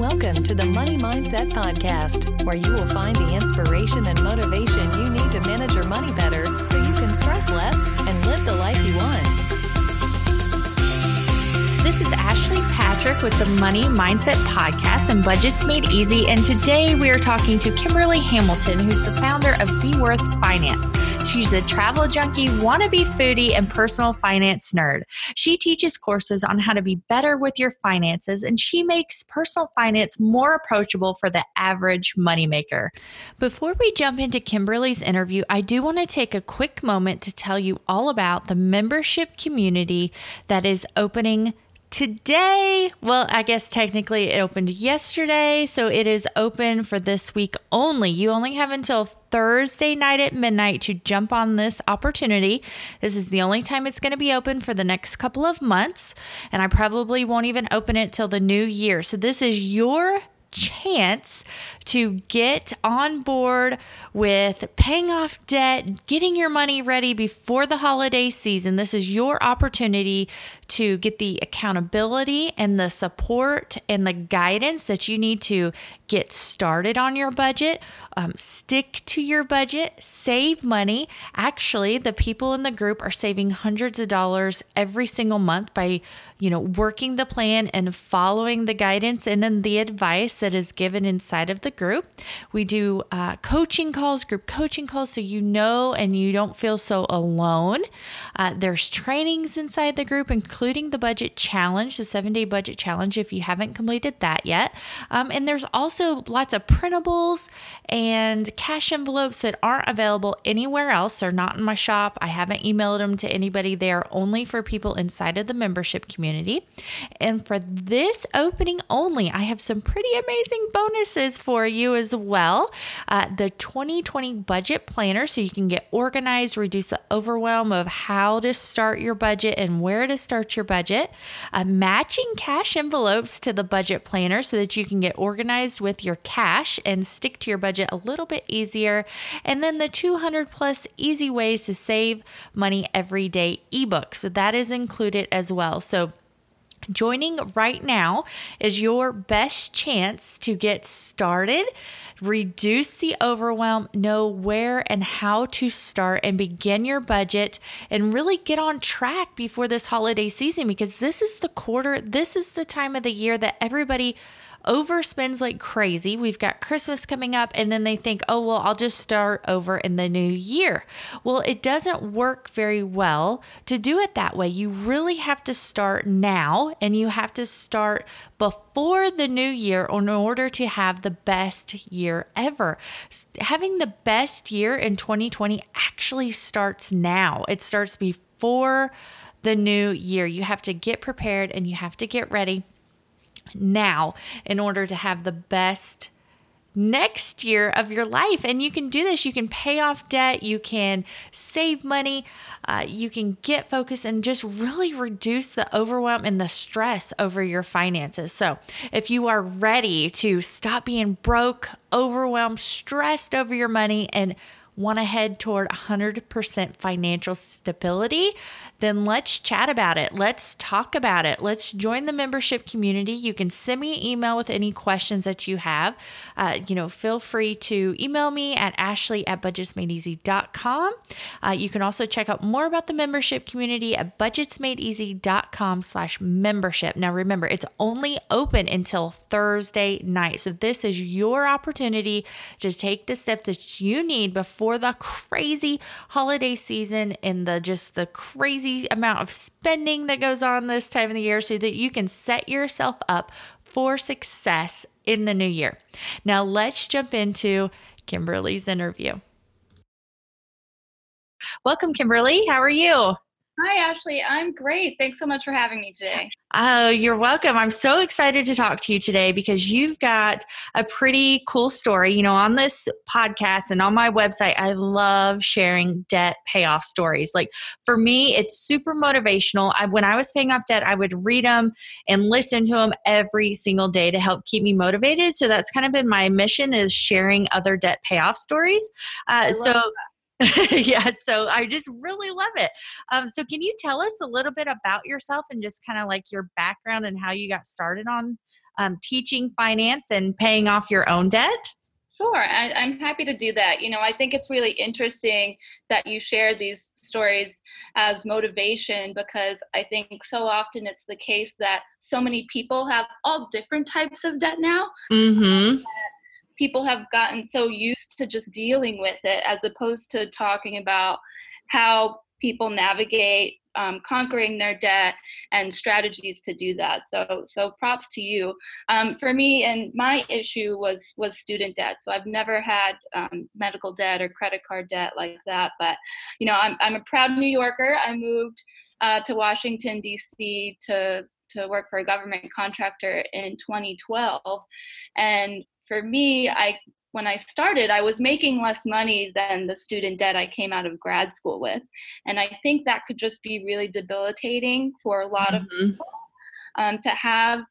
Welcome to the Money Mindset Podcast, where you will find the inspiration and motivation you need to manage your money better so you can stress less and live the life you want. This is Ashley Patrick with the Money Mindset Podcast and Budgets Made Easy. And today we are talking to Kimberly Hamilton, who's the founder of Beworth Finance. She's a travel junkie, wannabe foodie, and personal finance nerd. She teaches courses on how to be better with your finances, and she makes personal finance more approachable for the average moneymaker. Before we jump into Kimberly's interview, I do want to take a quick moment to tell you all about the membership community that is opening today, well, I guess technically it opened yesterday, so it is open for this week only. You only have until Thursday night at midnight to jump on this opportunity. This is the only time it's going to be open for the next couple of months, and I probably won't even open it till the new year. So this is your chance to get on board with paying off debt, getting your money ready before the holiday season. This is your opportunity to get the accountability and the support and the guidance that you need to get started on your budget, um, stick to your budget, save money. Actually, the people in the group are saving hundreds of dollars every single month by, you know, working the plan and following the guidance and then the advice that is given inside of the group. We do uh, coaching calls, group coaching calls, so you know and you don't feel so alone. Uh, there's trainings inside the group, including including the budget challenge, the seven day budget challenge, if you haven't completed that yet. Um, and there's also lots of printables and cash envelopes that aren't available anywhere else. They're not in my shop. I haven't emailed them to anybody. They are only for people inside of the membership community. And for this opening only, I have some pretty amazing bonuses for you as well. Uh, the 2020 budget planner, so you can get organized, reduce the overwhelm of how to start your budget and where to start your budget, uh, matching cash envelopes to the budget planner so that you can get organized with your cash and stick to your budget a little bit easier. And then the 200 plus easy ways to save money every day ebook. So that is included as well. So Joining right now is your best chance to get started, reduce the overwhelm, know where and how to start, and begin your budget and really get on track before this holiday season because this is the quarter, this is the time of the year that everybody overspends like crazy. We've got Christmas coming up, and then they think, oh, well, I'll just start over in the new year. Well, it doesn't work very well to do it that way. You really have to start now, and you have to start before the new year in order to have the best year ever. Having the best year in 2020 actually starts now, it starts before the new year. You have to get prepared and you have to get ready now in order to have the best next year of your life. And you can do this. You can pay off debt, you can save money, uh, you can get focused and just really reduce the overwhelm and the stress over your finances. So, if you are ready to stop being broke, overwhelmed, stressed over your money, and want to head toward 100% financial stability, then let's chat about it. Let's talk about it. Let's join the membership community. You can send me an email with any questions that you have. Uh, you know, feel free to email me at ashley at budgetsmadeeasy.com. Uh, you can also check out more about the membership community at budgetsmadeeasy.com slash membership. Now, remember, it's only open until Thursday night. So this is your opportunity to take the step that you need before for the crazy holiday season and the just the crazy amount of spending that goes on this time of the year so that you can set yourself up for success in the new year. Now, let's jump into Kimberly's interview. Welcome, Kimberly. How are you? Hi, Ashley. I'm great. Thanks so much for having me today. Oh, you're welcome. I'm so excited to talk to you today because you've got a pretty cool story. You know, on this podcast and on my website, I love sharing debt payoff stories. Like for me, it's super motivational. I, when I was paying off debt, I would read them and listen to them every single day to help keep me motivated. So that's kind of been my mission is sharing other debt payoff stories. Uh, so. That yeah, so I just really love it. Um, so, can you tell us a little bit about yourself and just kind of like your background and how you got started on um, teaching finance and paying off your own debt? Sure, I, am happy to do that. You know, I think it's really interesting that you share these stories as motivation because I think so often it's the case that so many people have all different types of debt now. Mm-hmm. People have gotten so used to just dealing with it as opposed to talking about how people navigate um, conquering their debt and strategies to do that. So, so props to you. Um, for me, and my issue was was student debt. So I've never had um, medical debt or credit card debt like that. But you know, I'm I'm a proud New Yorker. I moved uh, to Washington D.C. to to work for a government contractor in 2012, and for me, I when I started, I was making less money than the student debt I came out of grad school with. And I think that could just be really debilitating for a lot mm-hmm. of people um, to have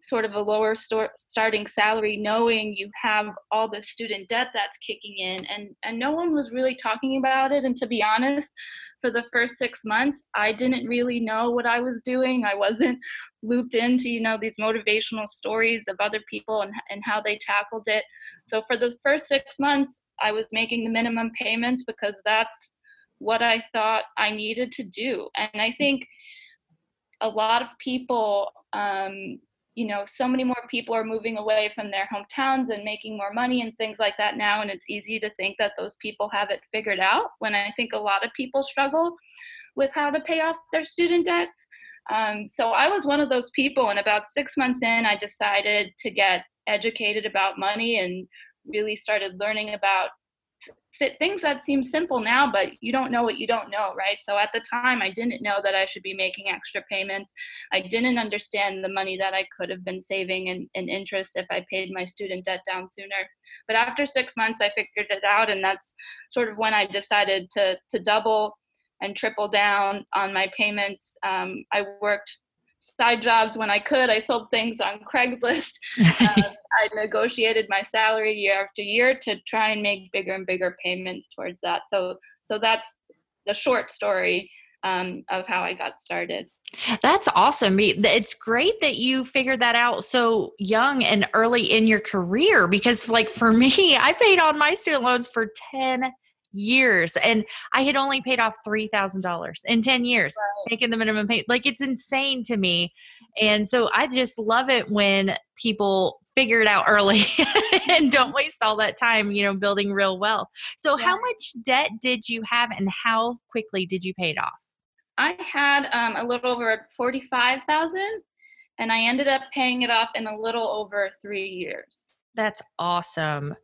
sort of a lower starting salary knowing you have all the student debt that's kicking in and and no one was really talking about it and to be honest for the first six months i didn't really know what i was doing. I wasn't looped into you know these motivational stories of other people and, and how they tackled it. So for the first six months i was making the minimum payments because that's what i thought i needed to do. And i think a lot of people um, you know so many more people are moving away from their hometowns and making more money and things like that now and it's easy to think that those people have it figured out when i think a lot of people struggle with how to pay off their student debt. Um, so I was one of those people, and about six months in, I decided to get educated about money and really started learning about things that seem simple now, but you don't know what you don't know, right? So at the time, I didn't know that I should be making extra payments. I didn't understand the money that I could have been saving in, in interest if I paid my student debt down sooner. But after six months, I figured it out, and that's sort of when I decided to to double and triple down on my payments. Um, I worked side jobs when I could. I sold things on Craigslist. uh, I negotiated my salary year after year to try and make bigger and bigger payments towards that. So, so that's the short story um, of how I got started. That's awesome. It's great that you figured that out so young and early in your career because, like, for me, I paid on my student loans for 10 years and i had only paid off $3000 in 10 years right. making the minimum pay like it's insane to me and so i just love it when people figure it out early and don't waste all that time you know building real wealth. So yeah. how much debt did you have and how quickly did you pay it off? I had um, a little over 45000 and i ended up paying it off in a little over three years. That's awesome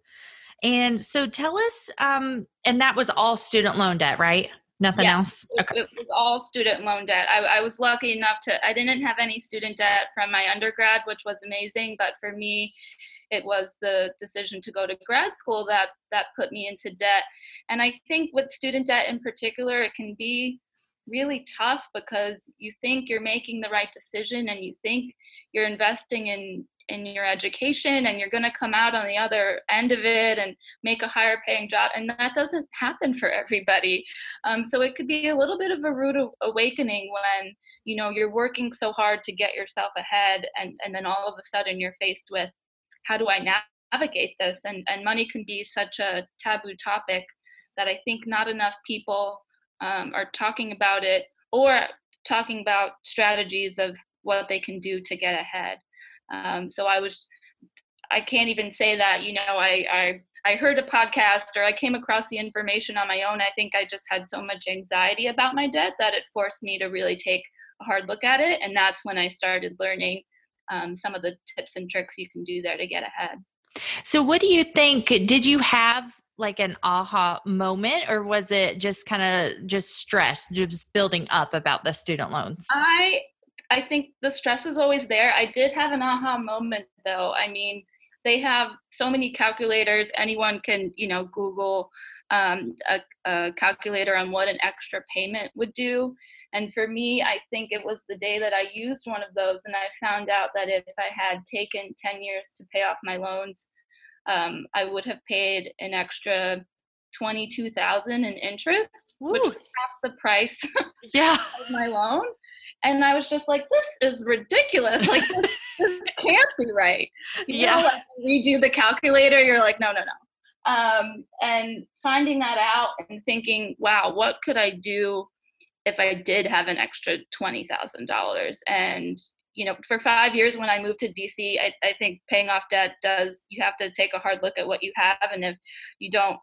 and so tell us, um, and that was all student loan debt, right? Nothing yeah, else? Okay. It was all student loan debt. I, I was lucky enough to, I didn't have any student debt from my undergrad, which was amazing. But for me, it was the decision to go to grad school that that put me into debt. And I think with student debt in particular, it can be really tough because you think you're making the right decision and you think you're investing in in your education and you're going to come out on the other end of it and make a higher paying job and that doesn't happen for everybody. Um, so it could be a little bit of a rude awakening when you know you're working so hard to get yourself ahead and and then all of a sudden you're faced with how do i navigate this? And and money can be such a taboo topic that i think not enough people um, are talking about it or talking about strategies of what they can do to get ahead um, so I was, I can't even say that, you know, I, I, I heard a podcast or I came across the information on my own. I think I just had so much anxiety about my debt that it forced me to really take a hard look at it. And that's when I started learning um, some of the tips and tricks you can do there to get ahead. So, what do you think? Did you have like an aha moment or was it just kind of just stress just building up about the student loans i I think the stress was always there. I did have an aha moment though. I mean, they have so many calculators. Anyone can, you know, Google um, a, a calculator on what an extra payment would do. And for me, I think it was the day that I used one of those, and I found out that if I had taken 10 years to pay off my loans, um, I would have paid an extra 22,000 in interest, Ooh. which was half the price yeah. of my loan and I was just like, this is ridiculous. Like this, this can't be right. You yeah. Know, like, redo the calculator. You're like, no, no, no. Um, and finding that out and thinking, wow, what could I do if I did have an extra twenty thousand dollars? And you know, for five years when I moved to DC, I, I think paying off debt does. You have to take a hard look at what you have, and if you don't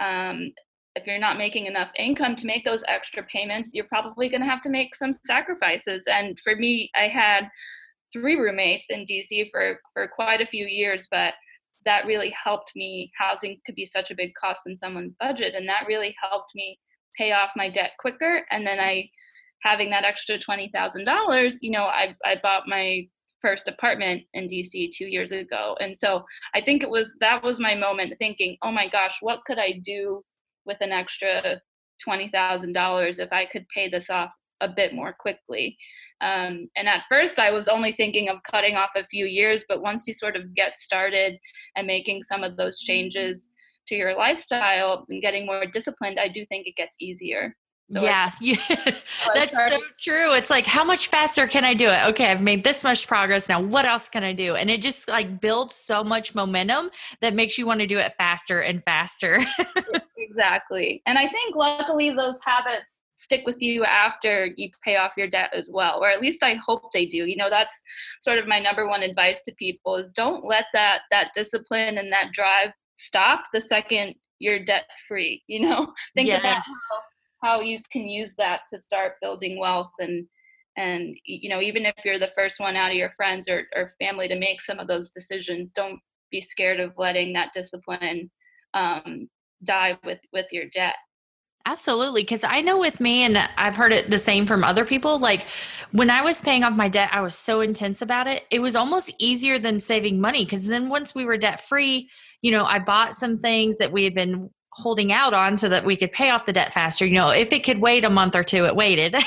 um, if you're not making enough income to make those extra payments, you're probably going to have to make some sacrifices. And for me, I had three roommates in DC for for quite a few years, but that really helped me. Housing could be such a big cost in someone's budget, and that really helped me pay off my debt quicker. And then I, having that extra twenty thousand dollars, you know, I I bought my first apartment in DC two years ago, and so I think it was that was my moment thinking, oh my gosh, what could I do with an extra $20,000 if I could pay this off a bit more quickly. Um, and at first, I was only thinking of cutting off a few years, but once you sort of get started and making some of those changes to your lifestyle and getting more disciplined, I do think it gets easier. So yeah, that's so true. It's like, how much faster can I do it? Okay, I've made this much progress. Now, what else can I do? And it just like builds so much momentum that makes you want to do it faster and faster. exactly. And I think luckily those habits stick with you after you pay off your debt as well or at least i hope they do you know that's sort of my number one advice to people is don't let that that discipline and that drive stop the second you're debt free you know think yes. about how how you can use that to start building wealth and and you know even if you're the first one out of your friends or, or family to make some of those decisions don't be scared of letting that discipline um, die with with your debt Absolutely. Because I know with me, and I've heard it the same from other people, like when I was paying off my debt, I was so intense about it. It was almost easier than saving money. Because then once we were debt free, you know, I bought some things that we had been holding out on so that we could pay off the debt faster. You know, if it could wait a month or two, it waited.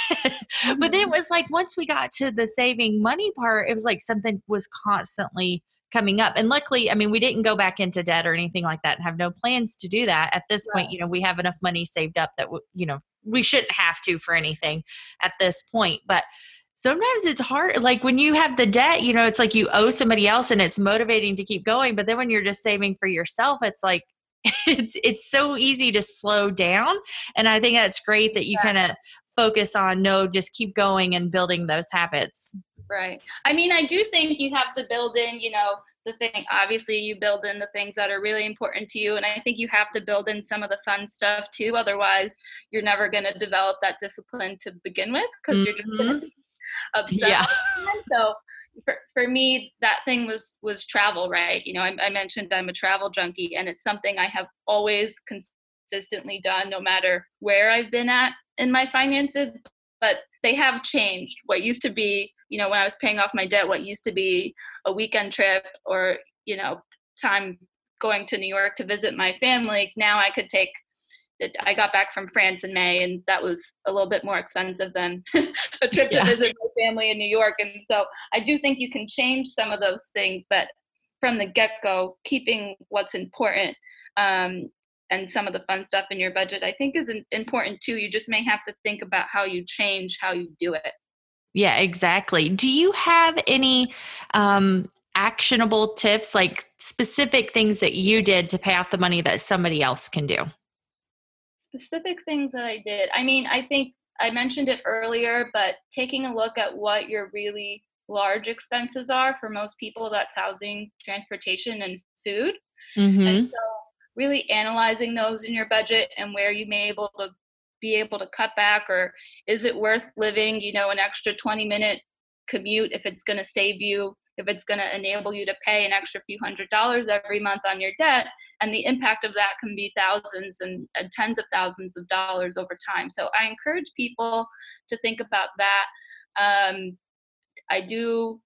But then it mm-hmm. was like once we got to the saving money part, it was like something was constantly coming up. And luckily, I mean, we didn't go back into debt or anything like that and have no plans to do that. At this right. point, you know, we have enough money saved up that, you know, we shouldn't have to for anything at this point. But sometimes it's hard like when you have the debt you know it's like you owe somebody else and it's motivating to keep going but then when you're just saving for yourself it's like it's it's so easy to slow down and i think that's great that you yeah. kind of focus on no just keep going and building those habits right i mean i do think you have to build in you know the thing obviously you build in the things that are really important to you and i think you have to build in some of the fun stuff too otherwise you're never going to develop that discipline to begin with because mm-hmm. you're just be obsessed yeah. so for, for me that thing was was travel right? You know I, I mentioned i'm a travel junkie and it's something i have always consistently done no matter where i've been at in my finances but they have changed. What used to be you know when i was paying off my debt what used to be a weekend trip or you know time going to new york to visit my family now i could take I got back from France in May, and that was a little bit more expensive than a trip to yeah. visit my family in New York. And so I do think you can change some of those things, but from the get go, keeping what's important um, and some of the fun stuff in your budget, I think is important too. You just may have to think about how you change how you do it. Yeah, exactly. Do you have any um, actionable tips, like specific things that you did to pay off the money that somebody else can do? Specific things that I did. I mean, I think I mentioned it earlier, but taking a look at what your really large expenses are for most people that's housing, transportation, and food. Mm-hmm. And so really analyzing those in your budget and where you may able to be able to cut back or is it worth living, you know, an extra 20 minute commute if it's going to save you if it's going to enable you to pay an extra few hundred dollars every month on your debt and the impact of that can be thousands and, and, tens of thousands of dollars over time. So i encourage people to think about that. Um, i do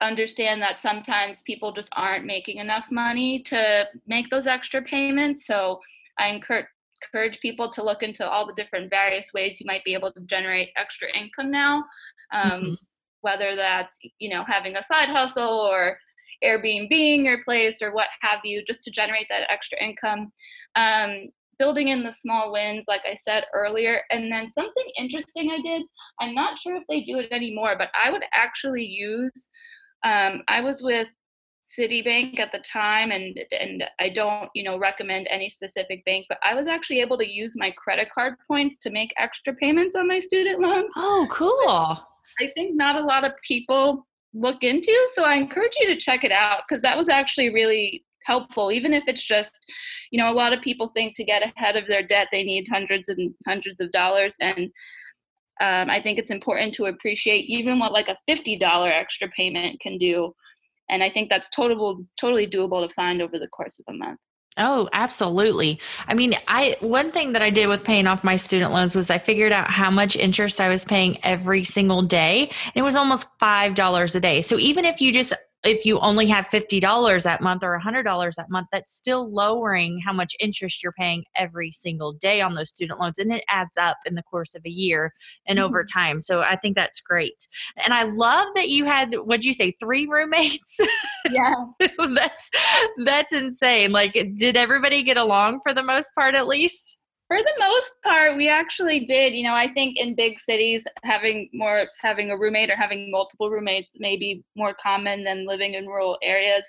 understand that sometimes people just aren't making enough money to make those extra payments so i encourage encourage people to look into all the different various ways you might be able to generate extra income now. Um, mm-hmm whether that's you know having a side hustle or Airbnb your place or what have you, just to generate that extra income. Um, building in the small wins, like I said earlier. And then something interesting I did, I'm not sure if they do it anymore, but I would actually use, um, I was with Citibank at the time, and and I don't you know recommend any specific bank, but I was actually able to use my credit card points to make extra payments on my student loans. Oh, cool! I think not a lot of people look into, so I encourage you to check it out because that was actually really helpful, even if it's just you know a lot of people think to get ahead of their debt they need hundreds and hundreds of dollars and um, i think it's important to appreciate even what like a $50 extra payment can do and i think that's totally totally doable to find over the course of a month Oh, absolutely. I mean, I one thing that I did with paying off my student loans was I figured out how much interest I was paying every single day. And it was almost $5 a day. So even if you just if you only have $50 that month or $100 that month, that's still lowering how much interest you're paying every single day on those student loans. And it adds up in the course of a year and mm-hmm. over time. So I think that's great. And I love that you had, what'd you say, three roommates? Yeah. that's, that's insane. Like, did everybody get along for the most part at least? For the most part we actually did you know i think in big cities having more having a roommate or having multiple roommates may be more common than living in rural areas.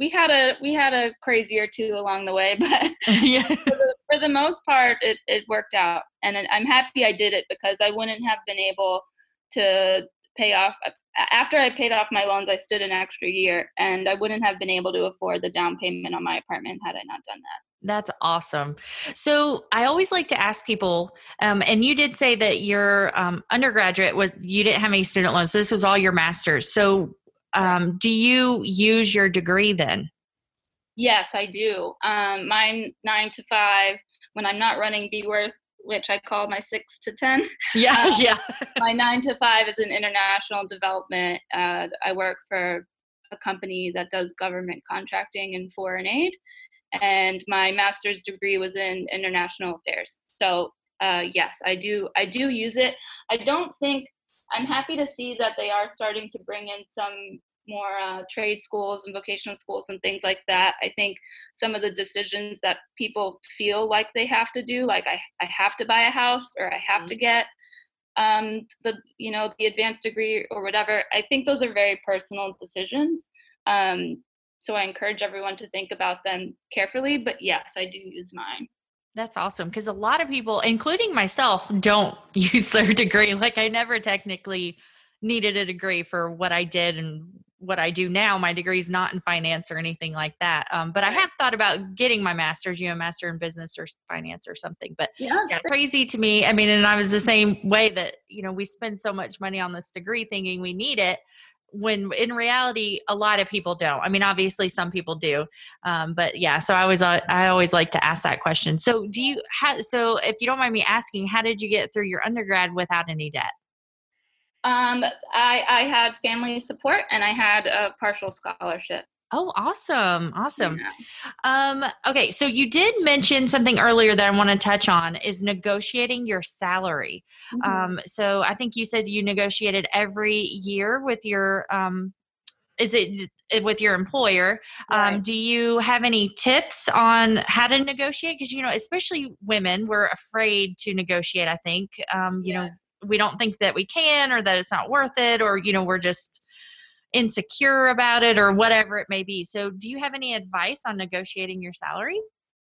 We had a we had a crazy or two along the way but yeah. for, the, for the most part it, it worked out. And i'm happy i did it because i wouldn't have been able to pay off uh, after i paid off my loans i stood an extra year and i wouldn't have been able to afford the down payment on my apartment had i not done that that's awesome. So I always like to ask people, um, and you did say that your um, undergraduate was you didn't have any student loans. So this was all your master's. So um, do you use your degree then? Yes, I do. Um, mine nine to five when I'm not running Beworth, which I call my six to ten. Yeah, uh, yeah. my nine to five is in international development. Uh, I work for a company that does government contracting and foreign aid and my master's degree was in international affairs. So uh, yes, I do. I do use it. I don't think I'm happy to see that they are starting to bring in some more uh, trade schools and vocational schools and things like that. I think some of the decisions that people feel like they have to do, like I, I have to buy a house or I have mm-hmm. to get um, the you know the advanced degree or whatever. I think those are very personal decisions. Um, so I encourage everyone to think about them carefully. But yes, I do use mine. That's awesome because a lot of people, including myself, don't use their degree. Like I never technically needed a degree for what I did and what I do now. My degree is not in finance or anything like that. Um, but I have thought about getting my master's, you know, master in business or finance or something. But yeah. yeah, crazy to me. I mean, and I was the same way that, you know, we spend so much money on this degree thinking we need it when in reality a lot of people don't. I mean obviously some people do um, but yeah so i always uh, i always like to ask that question. So do you have so if you don't mind me asking how did you get through your undergrad without any debt? Um, I, I had family support and I had a partial scholarship. Oh, awesome. Awesome. Yeah. Um, okay, so you did mention something earlier that I want to touch on is negotiating your salary. Mm-hmm. Um, so I think you said you negotiated every year with your um, is it with your employer um, right. um, do you have any tips on how to negotiate because you know especially women we're afraid to negotiate i think um, you yeah. know we don't think that we can or that it's not worth it or you know we're just insecure about it or whatever it may be. So, do you have any advice on negotiating your salary?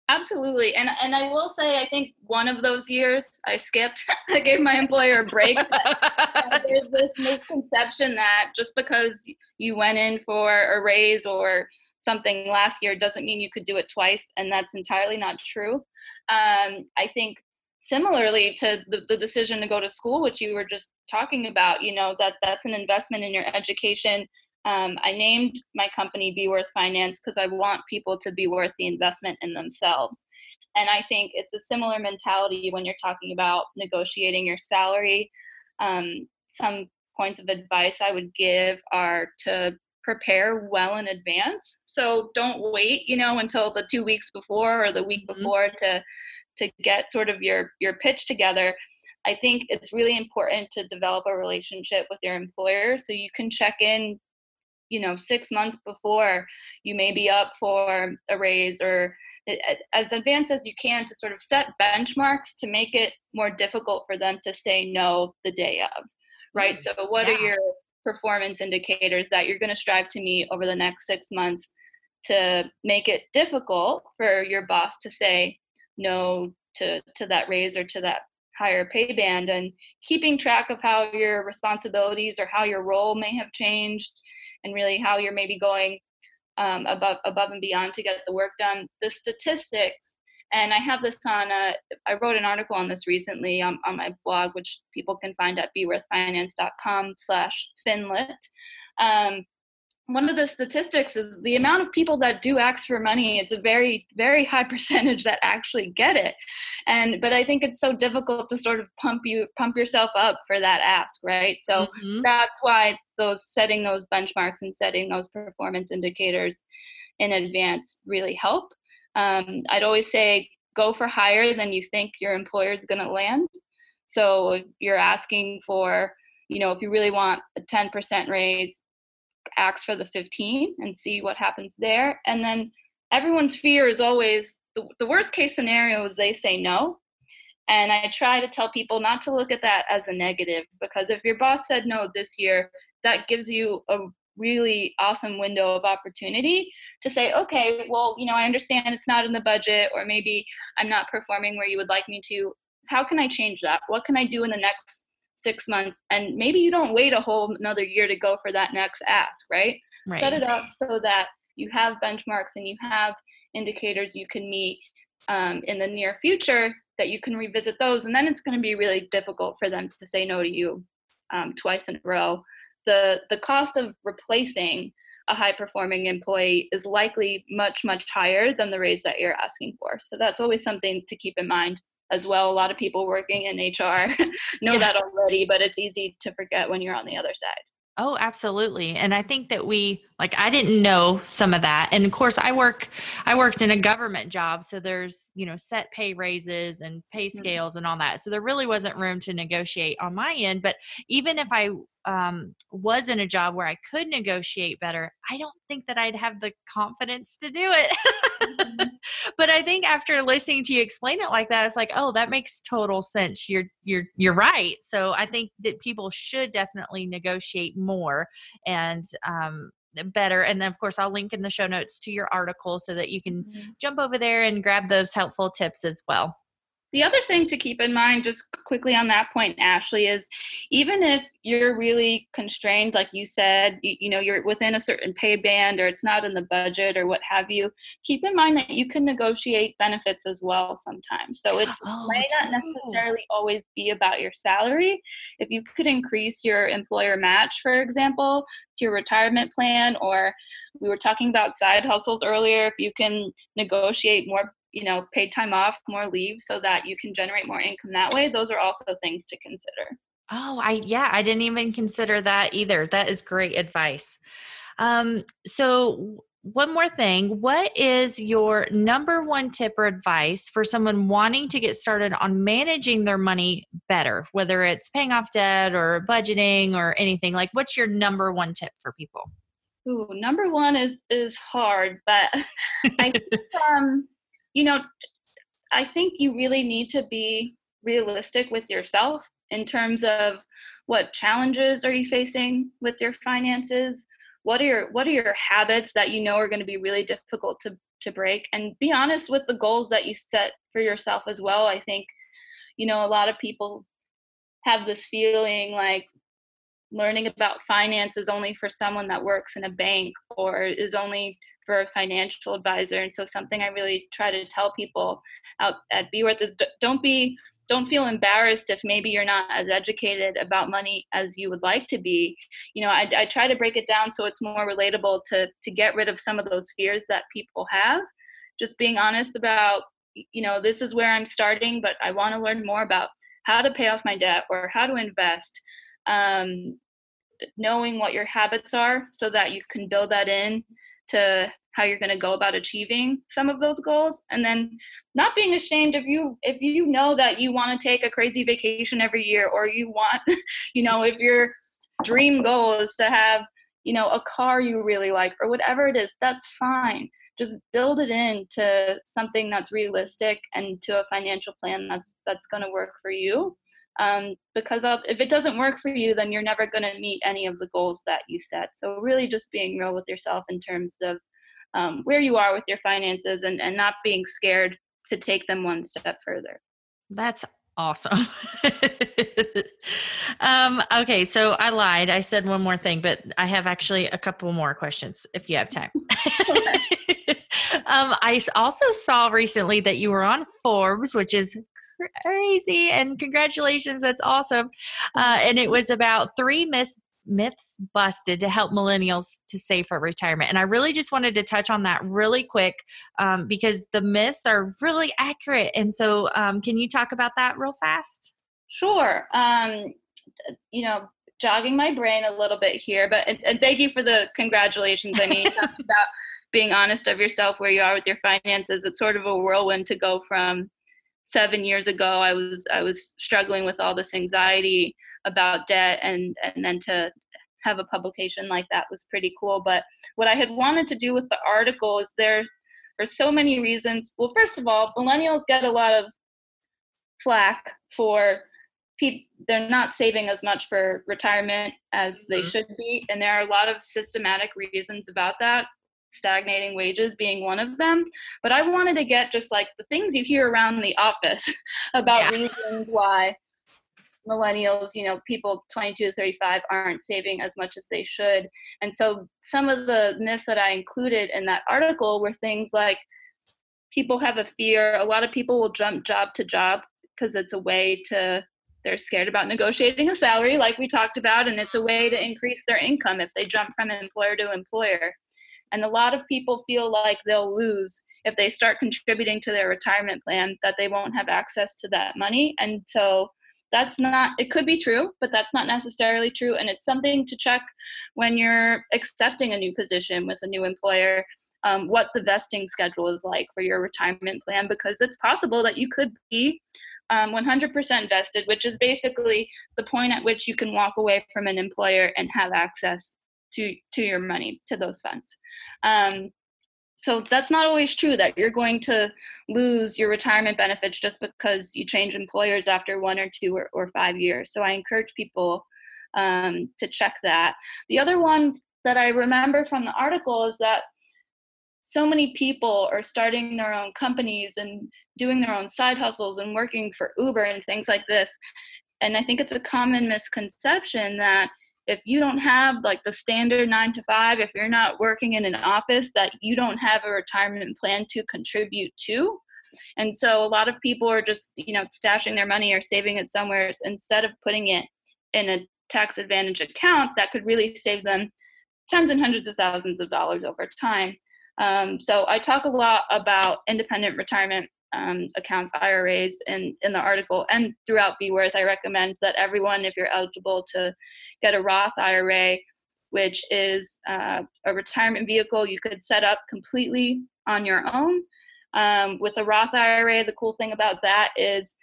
Absolutely. And and I will say I think one of those years I skipped. I gave my employer a break. there's this misconception that just because you went in for a raise or something last year doesn't mean you could do it twice and that's entirely not true. Um, I think similarly to the, the decision to go to school which you were just talking about you know that that's an investment in your education. Um, i named my company Beworth Finance because i want people to be worth the investment in themselves. And i think it's a similar mentality when you're talking about negotiating your salary. Um, some points of advice i would give are to prepare well in advance. So don't wait you know until the two weeks before or the week mm-hmm. before to to get sort of your your pitch together i think it's really important to develop a relationship with your employer so you can check in you know 6 months before you may be up for a raise or as advanced as you can to sort of set benchmarks to make it more difficult for them to say no the day of right mm, so what yeah. are your performance indicators that you're going to strive to meet over the next six months to make it difficult for your boss to say no to to that raise or to that higher pay band and keeping track of how your responsibilities or how your role may have changed and really how you're maybe going um, above above and beyond to get the work done. The statistics and i have this on a, i wrote an article on this recently on, on my blog which people can find at beworthfinance.com slash finlit. Um, one of the statistics is the amount of people that do ask for money it's a very very high percentage that actually get it. And but i think it's so difficult to sort of pump you pump yourself up for that ask right? So mm-hmm. that's why those setting those benchmarks and setting those performance indicators in advance really help. Um, i'd always say go for higher than you think your employer is going to land. So if you're asking for you know if you really want a 10% raise ask for the 15 and see what happens there. And then everyone's fear is always the, the worst case scenario is they say no. And I try to tell people not to look at that as a negative because if your boss said no this year, that gives you a really awesome window of opportunity to say, okay, well, you know, I understand it's not in the budget, or maybe I'm not performing where you would like me to. How can I change that? What can I do in the next six months and maybe you don't wait a whole another year to go for that next ask right, right. set it up so that you have benchmarks and you have indicators you can meet um, in the near future that you can revisit those and then it's going to be really difficult for them to say no to you um, twice in a row. The the cost of replacing a high performing employee is likely much much higher than the raise that you're asking for so that's always something to keep in mind as well. A lot of people working in HR know yeah. that already, but it's easy to forget when you're on the other side. Oh, absolutely. And I think that we like I didn't know some of that. And of course I work I worked in a government job, so there's, you know, set pay raises and pay mm-hmm. scales mm-hmm. and all that. So there really wasn't room to negotiate on my end, but even if I um, was in a job where I could negotiate better, I don't think that I'd have the confidence to do it. But I think after listening to you explain it like that, it's like, oh, that makes total sense. You're you're you're right. So I think that people should definitely negotiate more and um, better. And then, of course, I'll link in the show notes to your article so that you can mm-hmm. jump over there and grab those helpful tips as well. The other thing to keep in mind, just quickly on that point, Ashley, is even if you're really constrained, like you said, you, you, know, you're within a certain pay band or it's not in the budget or what have you, keep in mind that you can negotiate benefits as well sometimes. So it's oh, may not necessarily always be about your salary. If you could increase your employer match, for example, to your retirement plan, or we were talking about side hustles earlier, if you can negotiate more you know paid time off more leave so that you can generate more income that way those are also things to consider. Oh i yeah i didn't even consider that either. That is great advice. Um so one more thing what is your number one tip or advice for someone wanting to get started on managing their money better whether it's paying off debt or budgeting or anything? Like what's your number one tip for people? Ooh, number one is is hard but i think um you know, I think you really need to be realistic with yourself in terms of what challenges are you facing with your finances? What are your what are your habits that you know are going to be really difficult to to break? And be honest with the goals that you set for yourself as well. I think you know a lot of people have this feeling like learning about finance is only for someone that works in a bank or is only for a financial advisor. And so something I really try to tell people out at BeWorth is don't be don't feel embarrassed if maybe you're not as educated about money as you would like to be. You know, I, I try to break it down so it's more relatable to to get rid of some of those fears that people have. Just being honest about, you know, this is where I'm starting, but I want to learn more about how to pay off my debt or how to invest. Um, knowing what your habits are so that you can build that in to how you're going to go about achieving some of those goals. And then not being ashamed if you if you know that you want to take a crazy vacation every year or you want you know if your dream goal is to have you know a car you really like or whatever it is that's fine. Just build it into something that's realistic and to a financial plan that's that's going to work for you. Um, because if it doesn't work for you then you're never going to meet any of the goals that you set. So really just being real with yourself in terms of um, where you are with your finances and, and not being scared to take them one step further that's awesome. um, okay, so I lied. I said one more thing, but I have actually a couple more questions if you have time. um, I also saw recently that you were on Forbes, which is crazy, and congratulations, that's awesome. Uh, and it was about three Miss myths busted to help millennials to save for retirement. And I really just wanted to touch on that really quick um, because the myths are really accurate. And so, um, can you talk about that real fast? Sure. Um, you know, jogging my brain a little bit here, but and, and thank you for the congratulations. I mean, you talked about being honest of yourself where you are with your finances. It's sort of a whirlwind to go from seven years ago. I was I was struggling with all this anxiety about debt and and then to have a publication like that was pretty cool but what i had wanted to do with the article is there for so many reasons well first of all millennials get a lot of flack for people they're not saving as much for retirement as they mm-hmm. should be and there are a lot of systematic reasons about that stagnating wages being one of them but i wanted to get just like the things you hear around the office about yeah. reasons why millennials, you know, people 22 to 35 aren't saving as much as they should. And so some of the myths that I included in that article were things like people have a fear, a lot of people will jump job to job because it's a way to they're scared about negotiating a salary like we talked about and it's a way to increase their income if they jump from employer to employer. And a lot of people feel like they'll lose if they start contributing to their retirement plan, that they won't have access to that money. And so that's not it could be true but that's not necessarily true. And it's something to check when you're accepting a new position with a new employer um, what the vesting schedule is like for your retirement plan because it's possible that you could be um, 100% vested which is basically the point at which you can walk away from an employer and have access to to your money to those funds. Um, so that's not always true that you're going to lose your retirement benefits just because you change employers after one or two or, or five years. So i encourage people um, to check that. The other one that i remember from the article is that so many people are starting their own companies and doing their own side hustles and working for uber and things like this. And i think it's a common misconception that if you don't have like the standard nine to five, if you're not working in an office, that you don't have a retirement plan to contribute to. And so a lot of people are just, you know, stashing their money or saving it somewhere instead of putting it in a tax advantage account that could really save them tens and hundreds of thousands of dollars over time. Um, so I talk a lot about independent retirement um, accounts, IRAs, in, in the article and throughout BeWorth. I recommend that everyone, if you're eligible to get a Roth IRA, which is uh, a retirement vehicle you could set up completely on your own. Um, with a Roth IRA, the cool thing about that is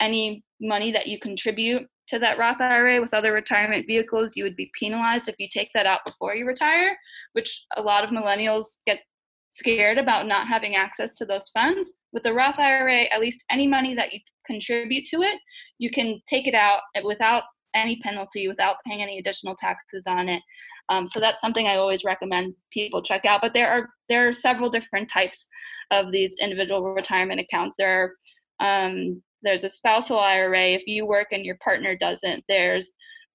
any money that you contribute to that Roth IRA with other retirement vehicles, you would be penalized if you take that out before you retire, which a lot of millennials get scared about not having access to those funds. With the Roth IRA, at least any money that you contribute to it, you can take it out without any penalty, without paying any additional taxes on it. Um, so that's something I always recommend people check out. But there are there are several different types of these individual retirement accounts. There are um, there's a spousal IRA if you work and your partner doesn't. There's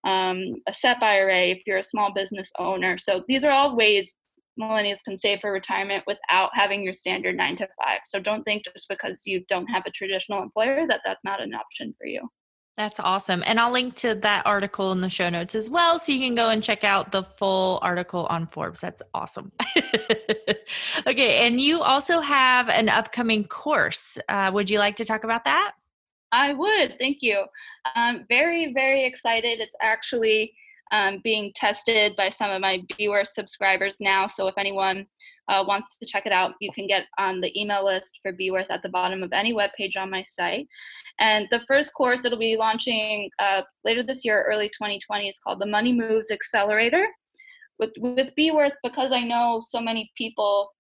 um, a SEP IRA if you're a small business owner. So these are all ways millennials can save for retirement without having your standard nine to five. So don't think just because you don't have a traditional employer that that's not an option for you. That's awesome. And I'll link to that article in the show notes as well. So you can go and check out the full article on Forbes. That's awesome. okay. And you also have an upcoming course. Uh, would you like to talk about that? I would. Thank you. I'm very, very excited. It's actually um, being tested by some of my BeWorth subscribers now. So if anyone uh, wants to check it out, you can get on the email list for BeWorth at the bottom of any web page on my site. And the first course it'll be launching uh, later this year, early 2020, is called the Money Moves Accelerator. With with BeWorth, because I know so many people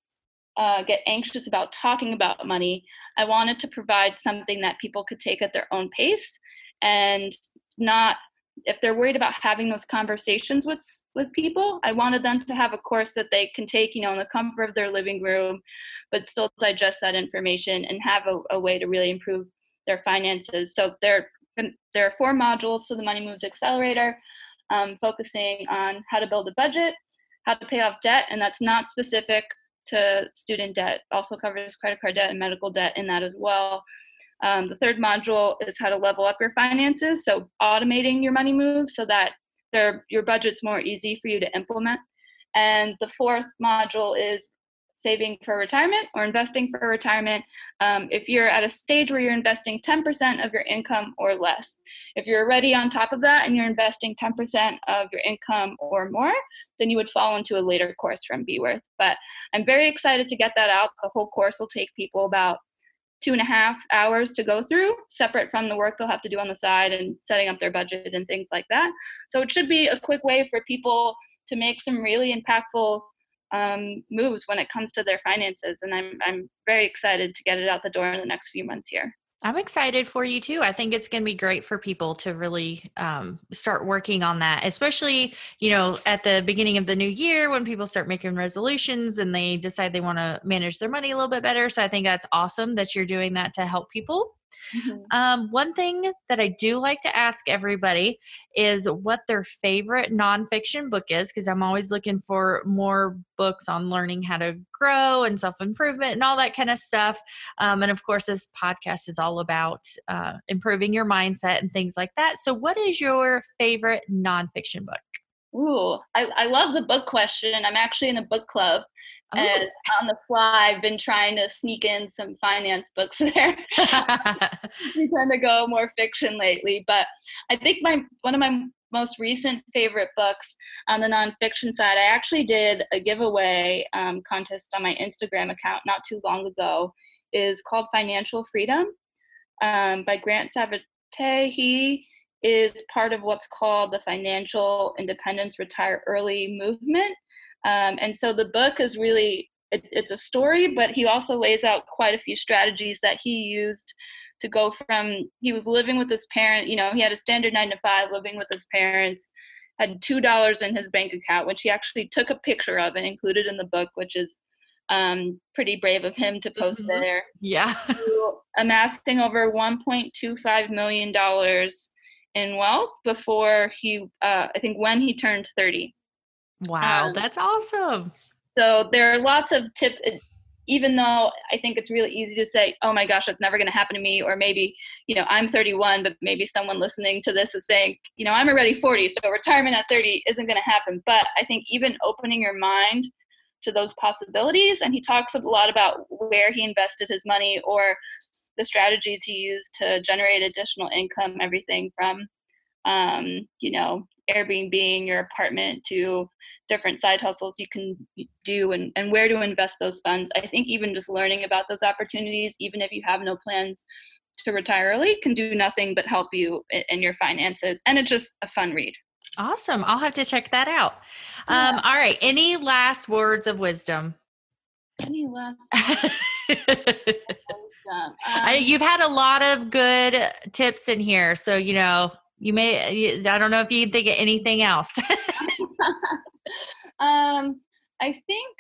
uh, get anxious about talking about money. I wanted to provide something that people could take at their own pace and not if they're worried about having those conversations with with people i wanted them to have a course that they can take you know in the comfort of their living room but still digest that information and have a, a way to really improve their finances. So there there are four modules to the money moves accelerator um, focusing on how to build a budget how to pay off debt and that's not specific to student debt. Also covers credit card debt and medical debt in that as well um, the third module is how to level up your finances, so automating your money moves so that your budget's more easy for you to implement. And the fourth module is saving for retirement or investing for retirement um, if you're at a stage where you're investing 10% of your income or less. If you're already on top of that and you're investing 10% of your income or more, then you would fall into a later course from Beworth. But I'm very excited to get that out. The whole course will take people about two and a half hours to go through, separate from the work they'll have to do on the side and setting up their budget and things like that. So it should be a quick way for people to make some really impactful um, moves when it comes to their finances. And I'm, I'm very excited to get it out the door in the next few months here. I'm excited for you too. I think it's going to be great for people to really um, start working on that, especially, you know, at the beginning of the new year when people start making resolutions and they decide they want to manage their money a little bit better. So I think that's awesome that you're doing that to help people. Mm-hmm. Um, one thing that I do like to ask everybody is what their favorite nonfiction book is, because I'm always looking for more books on learning how to grow and self improvement and all that kind of stuff. Um, and of course, this podcast is all about uh, improving your mindset and things like that. So, what is your favorite nonfiction book? Ooh, I, I love the book question. I'm actually in a book club. Oh. And on the fly, I've been trying to sneak in some finance books there. we tend to go more fiction lately, but I think my one of my most recent favorite books on the nonfiction side, I actually did a giveaway um, contest on my Instagram account not too long ago. Is called Financial Freedom um, by Grant Sabatier. He is part of what's called the Financial Independence Retire Early movement. Um, and so the book is really it, it's a story, but he also lays out quite a few strategies that he used to go from he was living with his parent. You know, he had a standard nine to five, living with his parents, had two dollars in his bank account, which he actually took a picture of and included in the book, which is um, pretty brave of him to post mm-hmm. there. Yeah. amassing over 1.25 million dollars in wealth before he, uh, I think, when he turned 30. Wow, um, that's awesome. So there are lots of tips, even though I think it's really easy to say, oh my gosh, that's never going to happen to me. Or maybe, you know, I'm 31, but maybe someone listening to this is saying, you know, I'm already 40, so retirement at 30 isn't going to happen. But I think even opening your mind to those possibilities, and he talks a lot about where he invested his money or the strategies he used to generate additional income, everything from, um, you know, Airbnb your apartment to different side hustles you can do and, and where to invest those funds. I think even just learning about those opportunities, even if you have no plans to retire early, can do nothing but help you in, your finances. And it's just a fun read. Awesome. I'll have to check that out. Yeah. Um, all right. Any last words of wisdom? Any last? Um, I, you've had a lot of good tips in here. So, you know, you may i don't know if you think of anything else um i think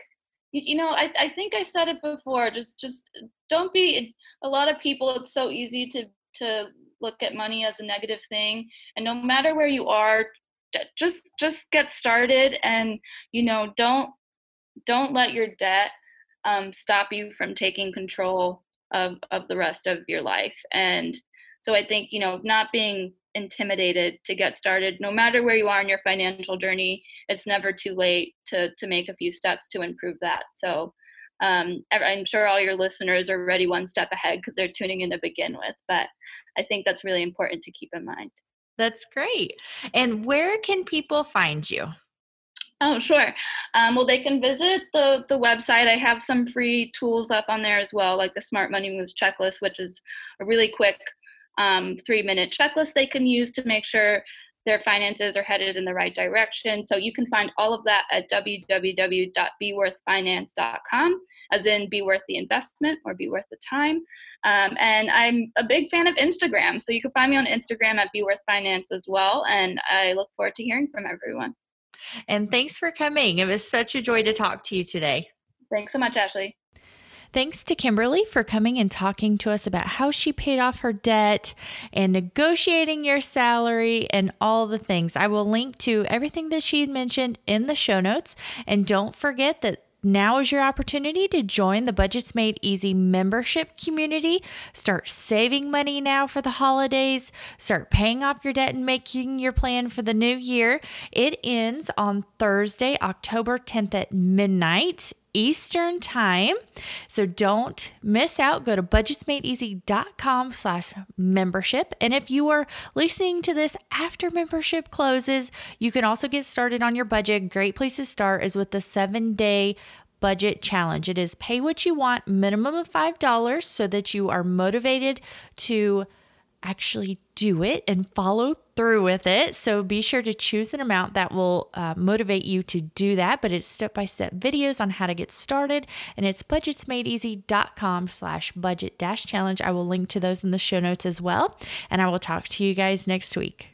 you know I, I think i said it before just just don't be a lot of people it's so easy to to look at money as a negative thing and no matter where you are just just get started and you know don't don't let your debt um, stop you from taking control of of the rest of your life. And so i think you know not being intimidated to get started no matter where you are in your financial journey it's never too late to to make a few steps to improve that. So um, i'm sure all your listeners are already one step ahead because they're tuning in to begin with but i think that's really important to keep in mind. That's great. And where can people find you Oh, sure. Um, well, they can visit the, the website. I have some free tools up on there as well, like the Smart Money Moves checklist, which is a really quick um, three minute checklist they can use to make sure their finances are headed in the right direction. So you can find all of that at www.beworthfinance.com, as in be worth the investment or be worth the time. Um, and I'm a big fan of Instagram. So you can find me on Instagram at Beworth Finance as well. And I look forward to hearing from everyone. And thanks for coming. It was such a joy to talk to you today. Thanks so much, Ashley. Thanks to Kimberly for coming and talking to us about how she paid off her debt and negotiating your salary and all the things. I will link to everything that she mentioned in the show notes. And don't forget that now is your opportunity to join the Budgets Made Easy membership community. Start saving money now for the holidays. Start paying off your debt and making your plan for the new year. It ends on Thursday, October 10th at midnight. Eastern time. So don't miss out. Go to budgetsmadeeasy.com slash membership. And if you are listening to this after membership closes, you can also get started on your budget. Great place to start is with the seven day budget challenge. It is pay what you want, minimum of $5 so that you are motivated to actually do it and follow through with it. So be sure to choose an amount that will uh, motivate you to do that. But it's step by step videos on how to get started, and it's budgetsmadeeasy.com slash budget dash challenge. I will link to those in the show notes as well. And I will talk to you guys next week.